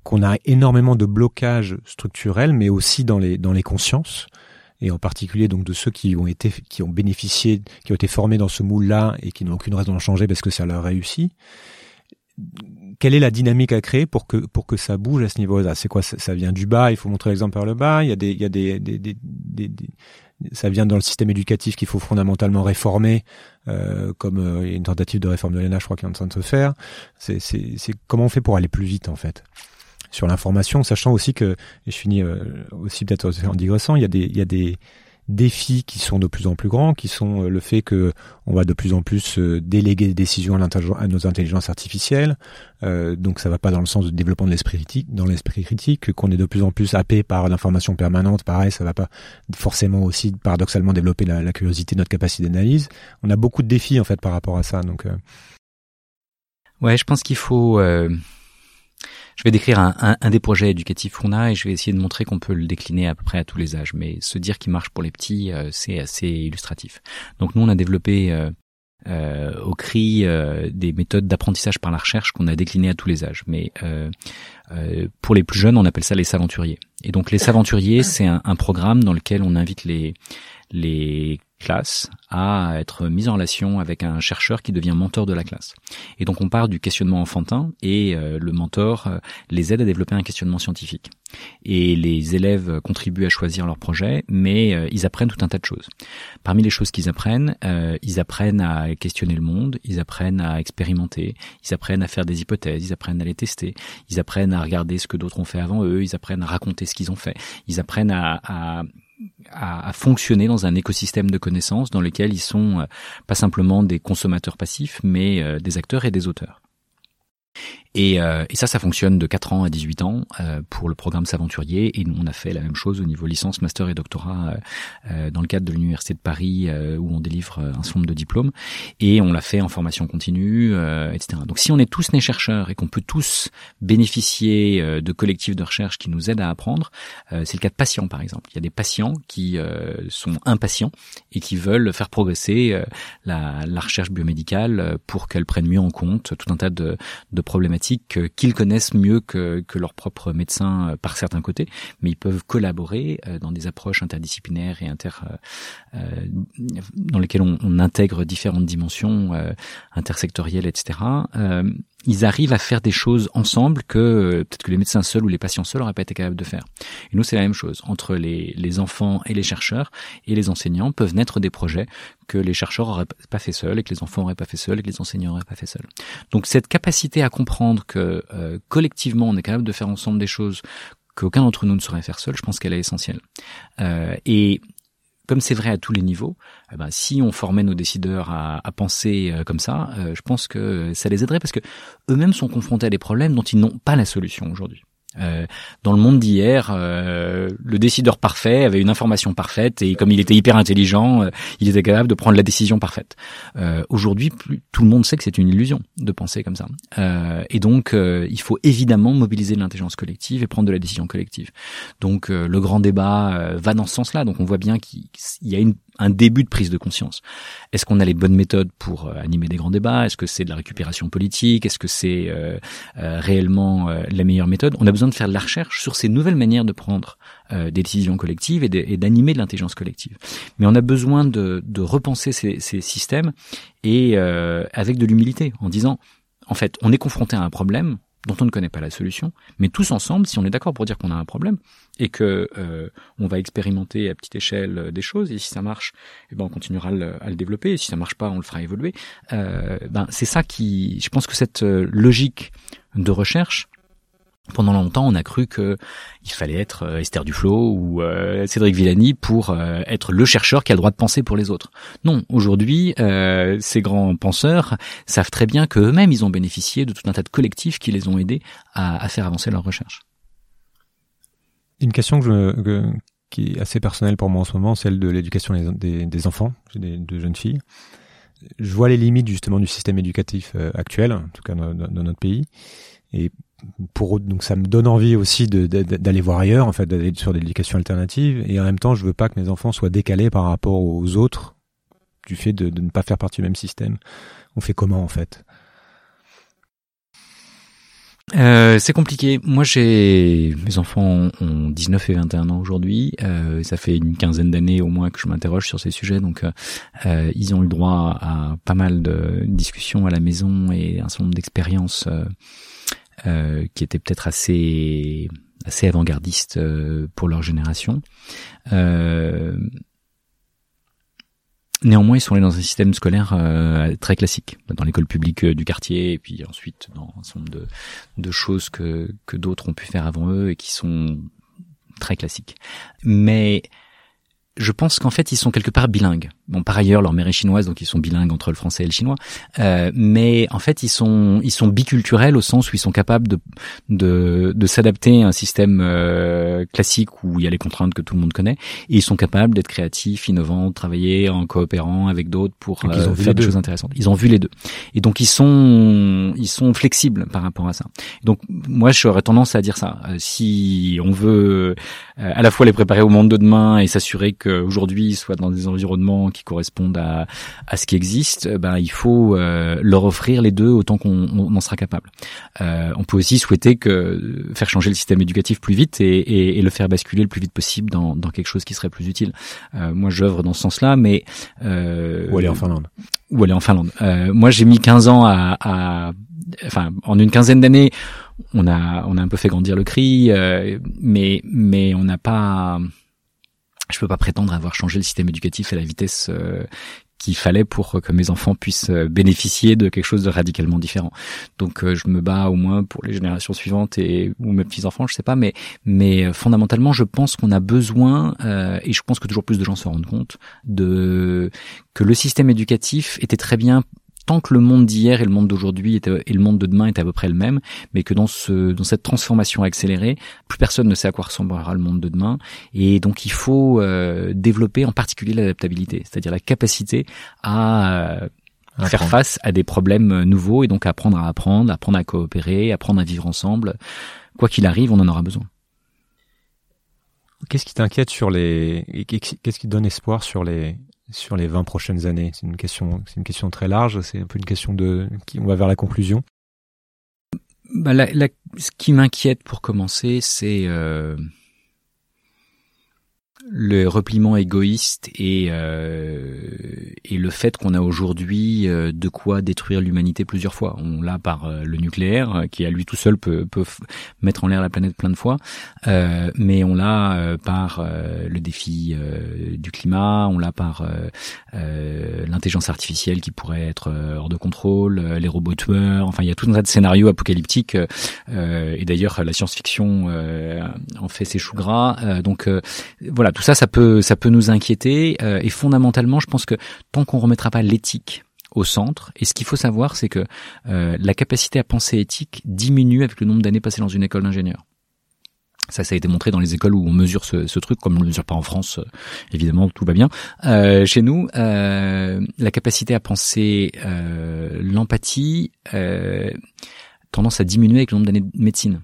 Speaker 2: qu'on a énormément de blocages structurels, mais aussi dans les dans les consciences et en particulier donc de ceux qui ont été qui ont bénéficié, qui ont été formés dans ce moule-là et qui n'ont aucune raison de changer parce que ça leur réussit. Quelle est la dynamique à créer pour que pour que ça bouge à ce niveau-là? C'est quoi? Ça, vient du bas Il faut montrer l'exemple par le bas. Il y a des il y a des, des, des, des ça vient dans le système éducatif qu'il faut fondamentalement réformer, euh, comme euh, une tentative de réforme de l'ENA, je crois, qui est en train de se faire. C'est comment on fait pour aller plus vite, en fait, sur l'information, sachant aussi que, et je finis euh, aussi peut-être en digressant, il y a des, il y a des, défis qui sont de plus en plus grands, qui sont euh, le fait que on va de plus en plus euh, déléguer des décisions à, nos intelligences artificielles. Euh, donc ça va pas dans le sens du développement de l'esprit critique, dans l'esprit critique, qu'on est de plus en plus happé par l'information permanente. Pareil, ça va pas forcément aussi paradoxalement développer la, la curiosité, notre capacité d'analyse. On a beaucoup de défis en fait par rapport à ça. Donc
Speaker 1: ouais, je pense qu'il faut je vais décrire un, un, un, des projets éducatifs qu'on a et je vais essayer de montrer qu'on peut le décliner à peu près à tous les âges. Mais se dire qu'il marche pour les petits, euh, c'est assez illustratif. Donc nous, on a développé euh, euh, au cri euh, des méthodes d'apprentissage par la recherche qu'on a déclinées à tous les âges. Mais euh, pour les plus jeunes, on appelle ça les saventuriers. Et donc les saventuriers, c'est un, un, programme dans lequel on invite les les classe à être mise en relation avec un chercheur qui devient mentor de la classe. Et donc on part du questionnement enfantin et euh, le mentor euh, les aide à développer un questionnement scientifique. Et les élèves contribuent à choisir leur projet, mais euh, ils apprennent tout un tas de choses. Parmi les choses qu'ils apprennent, ils apprennent à questionner le monde, ils apprennent à expérimenter, ils apprennent à faire des hypothèses, ils apprennent à les tester, ils apprennent à regarder ce que d'autres ont fait avant eux, ils apprennent à raconter ce qu'ils ont fait, ils apprennent à, à à, fonctionner dans un écosystème de connaissances dans lequel ils sont euh, pas simplement des consommateurs passifs, mais euh, des acteurs et des auteurs. Et, euh, et, ça, ça fonctionne de 4 ans à 18 ans euh, pour le programme S'aventurier. Et nous, on a fait la même chose au niveau licence, master et doctorat euh, dans le cadre de l'Université de Paris où on délivre un certain nombre de diplômes. Et on l'a fait en formation continue, etc. Donc si on est tous nés chercheurs et qu'on peut tous bénéficier de collectifs de recherche qui nous aident à apprendre, c'est le cas de patients par exemple. Il y a des patients qui sont impatients et qui veulent faire progresser la, la, recherche biomédicale pour qu'elle prenne mieux en compte tout un tas de, de problématiques qu'ils connaissent mieux que, leurs propres médecins euh, par certains côtés, mais ils peuvent collaborer euh, dans des approches interdisciplinaires et euh, dans lesquelles on, on intègre différentes dimensions intersectorielles, etc ils arrivent à faire des choses ensemble que euh, peut-être que les médecins seuls ou les patients seuls n'auraient pas été capables de faire. Et nous, c'est la même chose. Entre les, les enfants et les chercheurs et les enseignants peuvent naître des projets que les chercheurs n'auraient pas fait seuls et que les enfants n'auraient pas fait seuls et que les enseignants n'auraient pas fait seuls. Donc cette capacité à comprendre que euh, collectivement on est capable de faire ensemble des choses qu'aucun d'entre nous ne saurait faire seul, je pense qu'elle est essentielle. Euh, et comme c'est vrai à tous les niveaux, eh ben, si on formait nos décideurs à, à penser euh, comme ça, euh, je pense que ça les aiderait parce que eux-mêmes sont confrontés à des problèmes dont ils n'ont pas la solution aujourd'hui. Euh, dans le monde d'hier, euh, le décideur parfait avait une information parfaite et comme il était hyper intelligent, euh, il était capable de prendre la décision parfaite. Aujourd'hui, tout le monde sait que c'est une illusion de penser comme ça. et donc, il faut évidemment mobiliser l'intelligence collective et prendre de la décision collective. Donc, le grand débat va dans ce sens-là. Donc, on voit bien qu'il y a une un début de prise de conscience. Est-ce qu'on a les bonnes méthodes pour euh, animer des grands débats? Est-ce que c'est de la récupération politique? Est-ce que c'est euh, euh, réellement la meilleure méthode? On a besoin de faire de la recherche sur ces nouvelles manières de prendre des décisions collectives et d'animer de, l'intelligence collective. Mais on a besoin de, de repenser ces, ces, systèmes et avec de l'humilité, en disant, en fait, on est confronté à un problème, dont on ne connaît pas la solution, mais tous ensemble, si on est d'accord pour dire qu'on a un problème et que euh, on va expérimenter à petite échelle euh, des choses, et si ça marche, eh ben on continuera à le, développer, et si ça marche pas, on le fera évoluer. Euh, ben c'est ça qui, je pense que cette euh, logique de recherche pendant longtemps, on a cru que il fallait être euh, Esther Duflo ou euh, Cédric Villani pour euh, être le chercheur qui a le droit de penser pour les autres. Non, aujourd'hui, ces grands penseurs savent très bien qu'eux-mêmes, ils ont bénéficié de tout un tas de collectifs qui les ont aidés à, faire avancer leur recherche.
Speaker 2: Une question que qui est assez personnelle pour moi en ce moment, celle de l'éducation des, enfants, des, de jeunes filles. Je vois les limites justement du système éducatif actuel, en tout cas dans, dans notre pays. Et donc ça me donne envie aussi d'aller voir ailleurs en fait d'aller sur des éducations alternatives et en même temps je veux pas que mes enfants soient décalés par rapport aux autres du fait de, ne pas faire partie du même système on fait comment en fait?
Speaker 1: Euh, c'est compliqué. Moi, j'ai mes enfants ont 19 et 21 ans aujourd'hui. Euh, ça fait une quinzaine d'années au moins que je m'interroge sur ces sujets, donc euh, ils ont eu droit à pas mal de discussions à la maison et un certain nombre d'expériences euh, qui étaient peut-être assez assez avant-gardistes euh, pour leur génération. Euh, néanmoins, ils sont allés dans un système scolaire très classique, dans l'école publique du quartier, et puis ensuite dans un certain nombre de, de choses que, que d'autres ont pu faire avant eux et qui sont très classiques. Mais je pense qu'en fait, ils sont quelque part bilingues. Bon, par ailleurs, leur mère est chinoise, donc ils sont bilingues entre le français et le chinois. Euh, mais en fait, ils sont ils sont biculturels au sens où ils sont capables de de, de s'adapter à un système euh, classique où il y a les contraintes que tout le monde connaît, et ils sont capables d'être créatifs, innovants, de travailler en coopérant avec d'autres pour euh, faire des choses intéressantes. Ils ont vu les deux, et donc ils sont ils sont flexibles par rapport à ça. Donc moi, j'aurais tendance à dire ça. Euh, si on veut euh, à la fois les préparer au monde de demain et s'assurer que qu'aujourd'hui soient dans des environnements qui correspondent à, à ce qui existe, ben il faut leur offrir les deux autant qu'on en sera capable. on peut aussi souhaiter que faire changer le système éducatif plus vite et, et, et le faire basculer le plus vite possible dans, dans quelque chose qui serait plus utile. moi, j'œuvre dans ce sens-là, mais
Speaker 2: ou aller en Finlande.
Speaker 1: Ou aller en Finlande. moi, j'ai mis 15 ans à, à enfin, en une quinzaine d'années, on a, on a un peu fait grandir le cri, euh, mais, mais on n'a pas, je peux pas prétendre avoir changé le système éducatif à la vitesse euh, qu'il fallait pour que mes enfants puissent euh, bénéficier de quelque chose de radicalement différent. Donc je me bats au moins pour les générations suivantes et ou mes petits enfants, je sais pas, mais mais fondamentalement, je pense qu'on a besoin et je pense que toujours plus de gens se rendent compte de que le système éducatif était très bien tant que le monde d'hier et le monde d'aujourd'hui et le monde de demain est à peu près le même, mais que dans ce dans cette transformation accélérée, plus personne ne sait à quoi ressemblera le monde de demain, et donc il faut euh, développer en particulier l'adaptabilité, c'est-à-dire la capacité à euh, faire face à des problèmes nouveaux et donc apprendre à apprendre, apprendre à coopérer, apprendre à vivre ensemble. Quoi qu'il arrive, on en aura besoin.
Speaker 2: Qu'est-ce qui t'inquiète sur les qu'est-ce qui te donne espoir sur les sur les 20 prochaines années C'est une question, c'est une question très large. C'est un peu une question de, on va vers la conclusion.
Speaker 1: Bah, ce qui m'inquiète pour commencer, c'est euh, le repliement égoïste et, euh, et le fait qu'on a aujourd'hui euh, de quoi détruire l'humanité plusieurs fois. On l'a par euh, le nucléaire, euh, qui à lui tout seul peut, peut mettre en l'air la planète plein de fois, euh, mais on l'a par le défi du climat, on l'a par l'intelligence artificielle qui pourrait être hors de contrôle, les robots tueurs, enfin il y a tout un tas de scénarios apocalyptiques, et d'ailleurs la science-fiction en fait ses choux gras. donc voilà, tout ça, ça peut, ça peut nous inquiéter. Euh, et fondamentalement, je pense que tant qu'on remettra pas l'éthique au centre, et ce qu'il faut savoir, c'est que euh, la capacité à penser éthique diminue avec le nombre d'années passées dans une école d'ingénieur. Ça, ça a été montré dans les écoles où on mesure ce, truc, comme on ne le mesure pas en France, euh, évidemment, tout va bien. Chez nous, la capacité à penser l'empathie tendance à diminuer avec le nombre d'années de médecine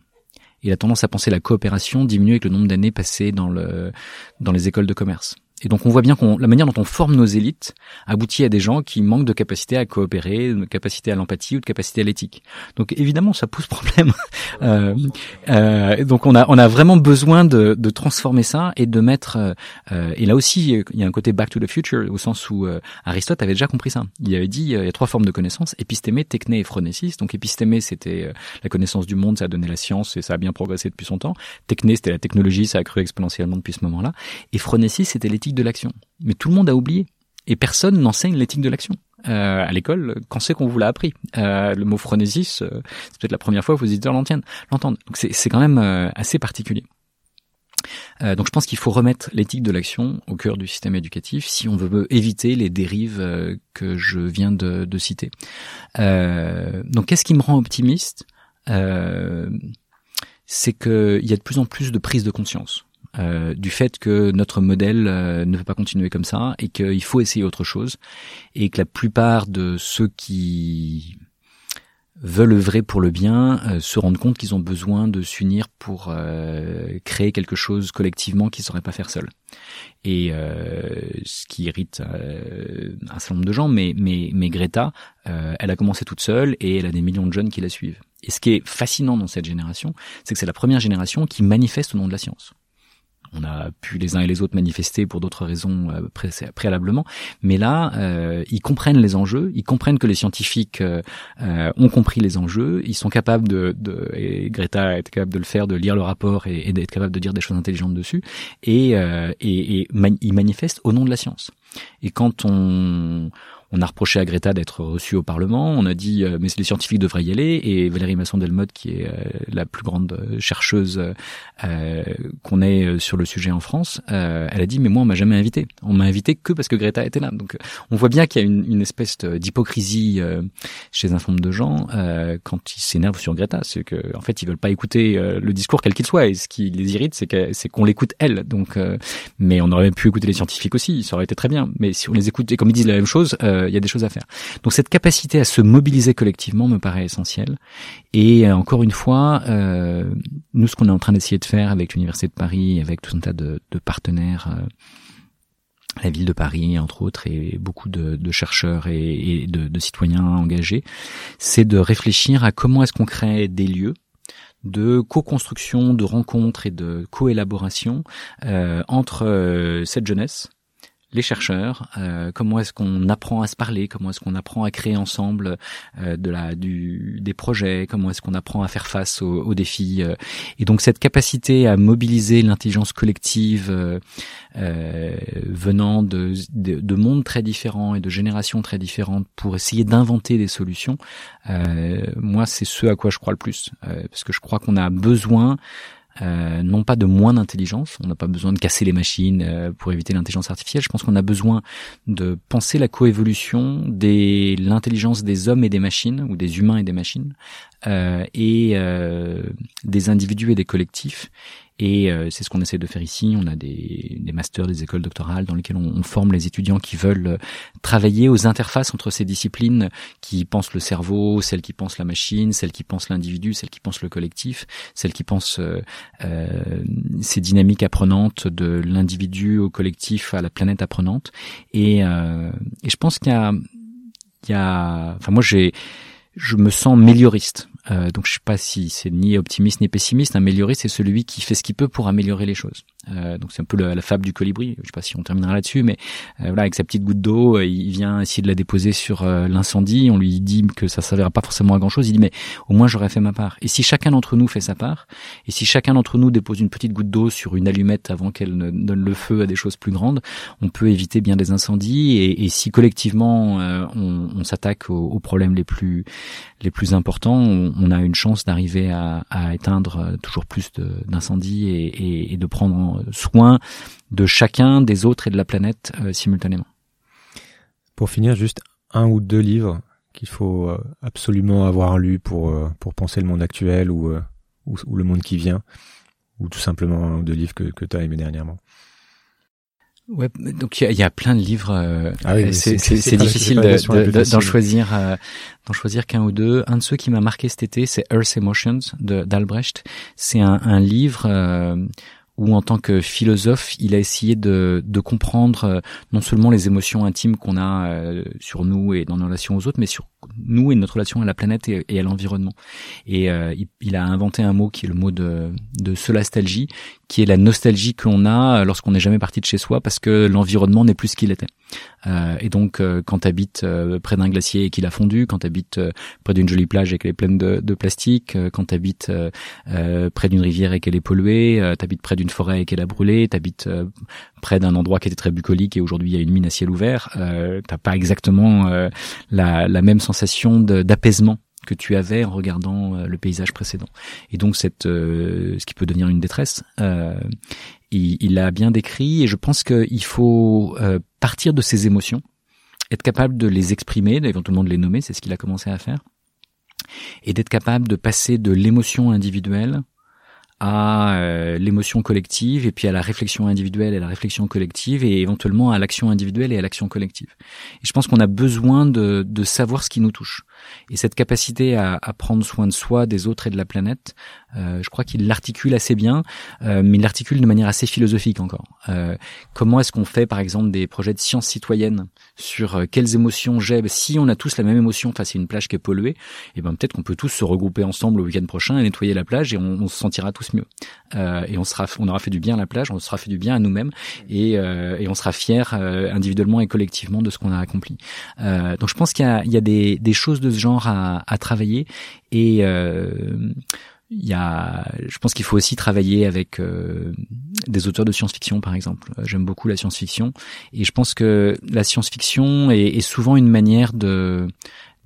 Speaker 1: il a tendance à penser la coopération diminue avec le nombre d'années passées dans le dans les écoles de commerce. Et donc on voit bien qu'on la manière dont on forme nos élites aboutit à des gens qui manquent de capacité à coopérer, de capacité à l'empathie ou de capacité à l'éthique. Donc évidemment ça pose problème. euh, euh, donc on a on a vraiment besoin de, de transformer ça et de mettre euh, et là aussi il y a un côté back to the future au sens où euh, Aristote avait déjà compris ça. Il avait dit euh, il y a trois formes de connaissance épistémé, techné et phronésis. Donc épistémé c'était euh, la connaissance du monde, ça a donné la science et ça a bien progressé depuis son temps. Techné c'était la technologie, ça a cru exponentiellement depuis ce moment-là. Et phronésis c'était l'éthique de l'action. Mais tout le monde a oublié. Et personne n'enseigne l'éthique de l'action. Euh, à l'école, quand c'est qu'on vous l'a appris euh, Le mot phronésis, euh, c'est peut-être la première fois que vos éditeurs l'entendent. C'est quand même assez particulier. donc je pense qu'il faut remettre l'éthique de l'action au cœur du système éducatif si on veut éviter les dérives que je viens de, de citer. donc qu'est-ce qui me rend optimiste? C'est qu'il y a de plus en plus de prise de conscience euh, du fait que notre modèle euh, ne peut pas continuer comme ça et qu'il faut essayer autre chose et que la plupart de ceux qui veulent œuvrer pour le bien euh, se rendent compte qu'ils ont besoin de s'unir pour créer quelque chose collectivement qu'ils ne sauraient pas faire seuls. Et ce qui irrite un certain nombre de gens, mais, mais, mais Greta, elle a commencé toute seule et elle a des millions de jeunes qui la suivent. Et ce qui est fascinant dans cette génération, c'est que c'est la première génération qui manifeste au nom de la science on a pu les uns et les autres manifester pour d'autres raisons euh, préalablement, mais là, euh, ils comprennent les enjeux, ils comprennent que les scientifiques euh, ont compris les enjeux, ils sont capables de, de et Greta est capable de le faire, de lire le rapport et, d'être capable de dire des choses intelligentes dessus, et, et, et ils manifestent au nom de la science. Et quand on on a reproché à Greta d'être reçue au Parlement. On a dit euh, mais les scientifiques devraient y aller. Et Valérie Masson-Delmotte, qui est euh, la plus grande euh, chercheuse qu'on ait sur le sujet en France, elle a dit mais moi on m'a jamais invité. On m'a invité que parce que Greta était là. Donc on voit bien qu'il y a une, une espèce d'hypocrisie chez un nombre de gens quand ils s'énervent sur Greta. C'est que en fait ils veulent pas écouter le discours quel qu'il soit. Et ce qui les irrite, c'est qu'on l'écoute elle. Donc mais on aurait pu écouter les scientifiques aussi. Ça aurait été très bien. Mais si on les écoute et comme ils disent la même chose, il y a des choses à faire. Donc cette capacité à se mobiliser collectivement me paraît essentielle. Et euh, encore une fois, euh, nous, ce qu'on est en train d'essayer de faire avec l'Université de Paris, avec tout un tas de, partenaires, la ville de Paris, entre autres, et beaucoup de, chercheurs et, de, citoyens engagés, c'est de réfléchir à comment est-ce qu'on crée des lieux de co-construction, de rencontres et de co-élaboration euh, entre euh, cette jeunesse les chercheurs, euh, comment est-ce qu'on apprend à se parler, comment est-ce qu'on apprend à créer ensemble euh, de la, du, des projets, comment est-ce qu'on apprend à faire face aux, défis. Euh. et donc cette capacité à mobiliser l'intelligence collective venant de, de, de, mondes très différents et de générations très différentes pour essayer d'inventer des solutions, moi c'est ce à quoi je crois le plus, parce que je crois qu'on a besoin euh, non pas de moins d'intelligence, on n'a pas besoin de casser les machines euh, pour éviter l'intelligence artificielle, je pense qu'on a besoin de penser la coévolution de l'intelligence des hommes et des machines, ou des humains et des machines, euh, et euh, des individus et des collectifs, et euh, c'est ce qu'on essaie de faire ici. On a des, des masters, des écoles doctorales dans lesquelles on, forme les étudiants qui veulent euh, travailler aux interfaces entre ces disciplines qui pensent le cerveau, celles qui pensent la machine, celles qui pensent l'individu, celles qui pensent le collectif, celles qui pensent euh, euh ces dynamiques apprenantes de l'individu au collectif à la planète apprenante. Et, euh, et je pense qu'il y a, il y a, enfin moi j'ai, je me sens mélioriste euh, donc je sais pas si c'est ni optimiste ni pessimiste. Un mélioriste, c'est celui qui fait ce qu'il peut pour améliorer les choses. Euh, donc c'est un peu la, fable du colibri. Je sais pas si on terminera là-dessus, mais euh, voilà, avec sa petite goutte d'eau, euh, il vient essayer de la déposer sur euh, l'incendie. On lui dit que ça servira pas forcément à grand-chose. Il dit mais au moins j'aurais fait ma part. Et si chacun d'entre nous fait sa part, et si chacun d'entre nous dépose une petite goutte d'eau sur une allumette avant qu'elle ne donne le feu à des choses plus grandes, on peut éviter bien des incendies. Et, et si collectivement on, on s'attaque aux, aux, problèmes les plus les plus importants, on, a une chance d'arriver à, à, éteindre euh, toujours plus d'incendies et, et, et, de prendre soin de chacun, des autres et de la planète euh, simultanément.
Speaker 2: Pour finir, juste un ou deux livres qu'il faut euh, absolument avoir lu pour pour penser le monde actuel ou, ou, ou le monde qui vient, ou tout simplement un ou deux livres que, que tu as aimé dernièrement.
Speaker 1: Ouais, donc il y, y a, plein de livres. Euh, ah c'est difficile d'en choisir, euh, d'en choisir qu'un ou deux. Un de ceux qui m'a marqué cet été, c'est Earth Emotions d'Albrecht. C'est un, un, livre euh, où en tant que philosophe, il a essayé de, de comprendre euh, non seulement les émotions intimes qu'on a euh, sur nous et dans nos relations aux autres, mais sur nous et notre relation à la planète et, à l'environnement. Et euh, il, a inventé un mot qui est le mot de, de solastalgie, qui est la nostalgie que l'on a lorsqu'on n'est jamais parti de chez soi parce que l'environnement n'est plus ce qu'il était. Euh, et donc, euh, quand tu habites euh, près d'un glacier et qu'il a fondu, quand tu habites près d'une jolie plage et qu'elle est pleine de, plastique, quand tu habites près d'une rivière et qu'elle est polluée, tu habites près d'une forêt et qu'elle a brûlé, tu habites près d'un endroit qui était très bucolique et aujourd'hui il y a une mine à ciel ouvert, t'as pas exactement la, même sensation d'apaisement que tu avais en regardant le paysage précédent. Et donc cette, ce qui peut devenir une détresse, il l'a bien décrit et je pense qu'il faut euh, partir de ses émotions, être capable de les exprimer, éventuellement de les nommer, c'est ce qu'il a commencé à faire, et d'être capable de passer de l'émotion individuelle à euh, l'émotion collective et puis à la réflexion individuelle et la réflexion collective et éventuellement à l'action individuelle et à l'action collective. Et je pense qu'on a besoin de, de savoir ce qui nous touche. Et cette capacité à, à, prendre soin de soi, des autres et de la planète, euh, je crois qu'il l'articule assez bien, euh, mais il l'articule de manière assez philosophique encore. Euh, comment est-ce qu'on fait, par exemple, des projets de sciences citoyennes sur euh, quelles émotions j'ai? Si on a tous la même émotion face à une plage qui est polluée, et eh ben peut-être qu'on peut tous se regrouper ensemble le week-end prochain et nettoyer la plage et on, on se sentira tous mieux. Euh, et on sera, on aura fait du bien à la plage, on sera fait du bien à nous-mêmes et, et on sera fiers individuellement et collectivement de ce qu'on a accompli. donc je pense qu'il y a, il y a des, des choses de ce genre à, à travailler et il y a, je pense qu'il faut aussi travailler avec euh, des auteurs de science-fiction, par exemple. J'aime beaucoup la science-fiction et je pense que la science-fiction est, est, souvent une manière de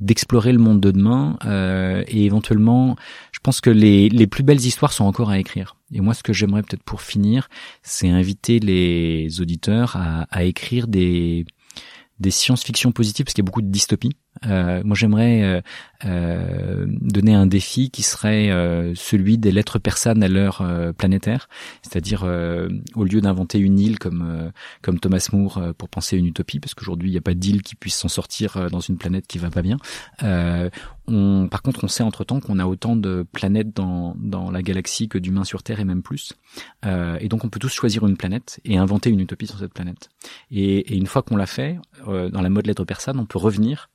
Speaker 1: d'explorer le monde de demain euh, et éventuellement, je pense que les, les plus belles histoires sont encore à écrire. Et moi, ce que j'aimerais peut-être pour finir, c'est inviter les auditeurs à, à écrire des des science-fiction positives, parce qu'il y a beaucoup de dystopie Euh, moi, j'aimerais euh, euh, donner un défi qui serait celui des lettres persanes à l'heure planétaire, c'est-à-dire au lieu d'inventer une île comme comme Thomas Moore pour penser une utopie, parce qu'aujourd'hui il n'y a pas d'île qui puisse s'en sortir dans une planète qui va pas bien. On, par contre, on sait entre temps qu'on a autant de planètes dans dans la galaxie que d'humains sur Terre et même plus. et donc, on peut tous choisir une planète et inventer une utopie sur cette planète. Et, et une fois qu'on l'a fait, dans la mode lettre persane, on peut revenir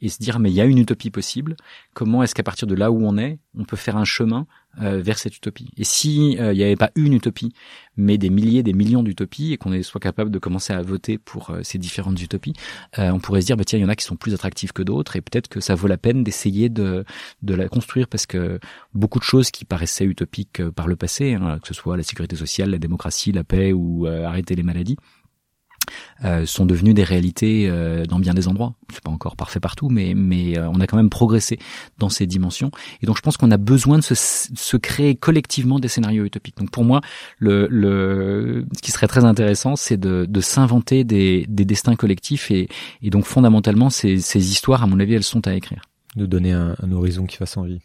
Speaker 1: et se dire mais il y a une utopie possible. Comment est-ce qu'à partir de là où on est, on peut faire un chemin euh, vers cette utopie? Et si euh, il n'y avait pas une utopie, mais des milliers, des millions d'utopies, et qu'on soit capable de commencer à voter pour euh, ces différentes utopies, on pourrait se dire bah tiens il y en a qui sont plus attractifs que d'autres, et peut-être que ça vaut la peine d'essayer de de la construire parce que beaucoup de choses qui paraissaient utopiques par le passé, hein, que ce soit la sécurité sociale, la démocratie, la paix ou arrêter les maladies euh, sont devenus des réalités euh, dans bien des endroits. C'est pas encore parfait partout, mais mais euh, on a quand même progressé dans ces dimensions. Et donc je pense qu'on a besoin de se, se, créer collectivement des scénarios utopiques. Donc pour moi, le, le ce qui serait très intéressant, c'est de, de s'inventer des, des destins collectifs et, et donc fondamentalement ces, ces histoires, à mon avis, elles sont à écrire.
Speaker 2: De donner un, un horizon qui fasse envie.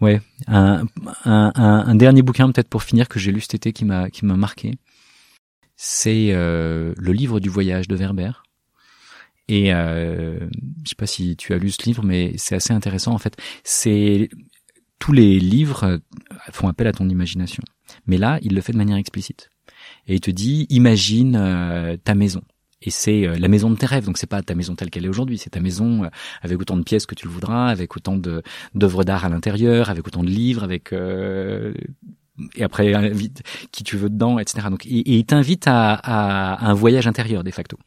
Speaker 1: Ouais, un, un, un dernier bouquin peut-être pour finir que j'ai lu cet été qui m'a qui m'a marqué c'est euh, le livre du voyage de Werber. Et euh, je sais pas si tu as lu ce livre, mais c'est assez intéressant en fait. C'est tous les livres font appel à ton imagination, mais là, il le fait de manière explicite. Et il te dit, imagine euh, ta maison. Et c'est euh, la maison de tes rêves, donc c'est pas ta maison telle qu'elle est aujourd'hui, c'est ta maison avec autant de pièces que tu le voudras, avec autant de d'œuvres d'art à l'intérieur, avec autant de livres, avec et après invite qui tu veux dedans, etc. Donc, et, il t'invite à, à, un voyage intérieur de facto.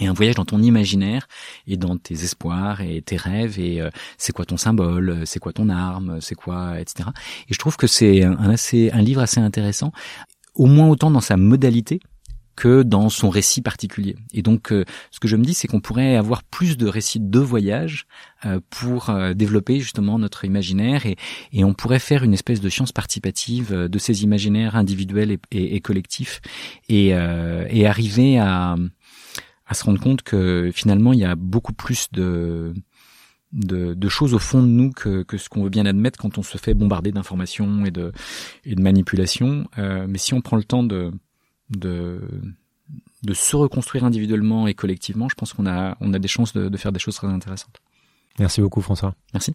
Speaker 1: Et un voyage dans ton imaginaire et dans tes espoirs et tes rêves et euh, c'est quoi ton symbole, c'est quoi ton arme, c'est quoi, etc. Et je trouve que c'est un, assez, un livre assez intéressant, au moins autant dans sa modalité que dans son récit particulier. Et donc, euh, ce que je me dis, c'est qu'on pourrait avoir plus de récits de voyage euh, pour euh, développer justement notre imaginaire et, et, on pourrait faire une espèce de science participative de ces imaginaires individuels et, et, collectifs et, et arriver à, à se rendre compte que finalement, il y a beaucoup plus de de, de, choses au fond de nous que, que ce qu'on veut bien admettre quand on se fait bombarder d'informations et de, et de manipulations. mais si on prend le temps de, de, de se reconstruire individuellement et collectivement, je pense qu'on a, on a des chances de, de faire des choses très intéressantes.
Speaker 2: Merci beaucoup François.
Speaker 1: Merci.